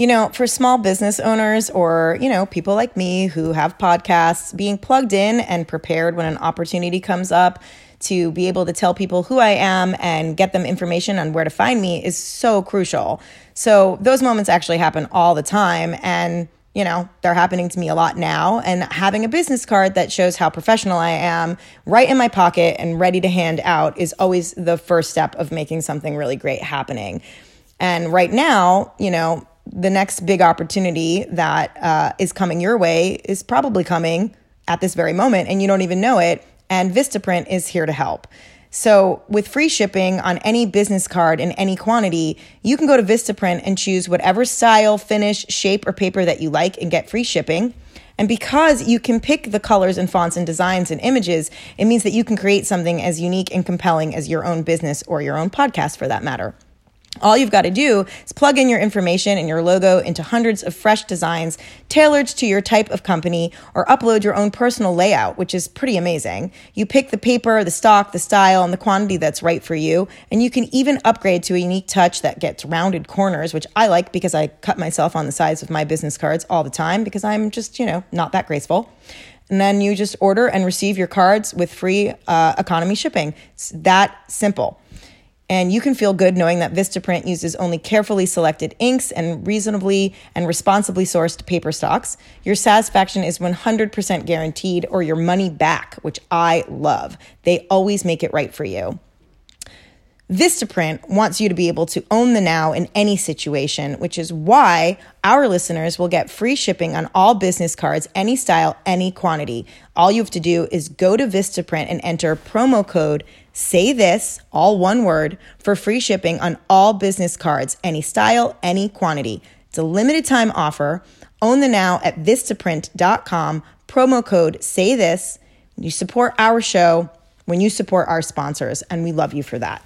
You know, for small business owners or, you know, people like me who have podcasts, being plugged in and prepared when an opportunity comes up to be able to tell people who I am and get them information on where to find me is so crucial. So those moments actually happen all the time. And you know, they're happening to me a lot now. And having a business card that shows how professional I am right in my pocket and ready to hand out is always the first step of making something really great happening. And right now, you know, the next big opportunity that uh, is coming your way is probably coming at this very moment, and you don't even know it. And Vistaprint is here to help. So, with free shipping on any business card in any quantity, you can go to Vistaprint and choose whatever style, finish, shape, or paper that you like and get free shipping. And because you can pick the colors and fonts and designs and images, it means that you can create something as unique and compelling as your own business or your own podcast for that matter. All you've got to do is plug in your information and your logo into hundreds of fresh designs tailored to your type of company or upload your own personal layout, which is pretty amazing. You pick the paper, the stock, the style, and the quantity that's right for you. And you can even upgrade to a unique touch that gets rounded corners, which I like because I cut myself on the sides of my business cards all the time because I'm just, you know, not that graceful. And then you just order and receive your cards with free uh, economy shipping. It's that simple. And you can feel good knowing that Vistaprint uses only carefully selected inks and reasonably and responsibly sourced paper stocks. Your satisfaction is 100% guaranteed or your money back, which I love. They always make it right for you. Vistaprint wants you to be able to own the now in any situation, which is why our listeners will get free shipping on all business cards, any style, any quantity. All you have to do is go to Vistaprint and enter promo code Say this, all one word, for free shipping on all business cards, any style, any quantity. It's a limited time offer. Own the now at vistaprint.com. Promo code Say This. You support our show when you support our sponsors, and we love you for that.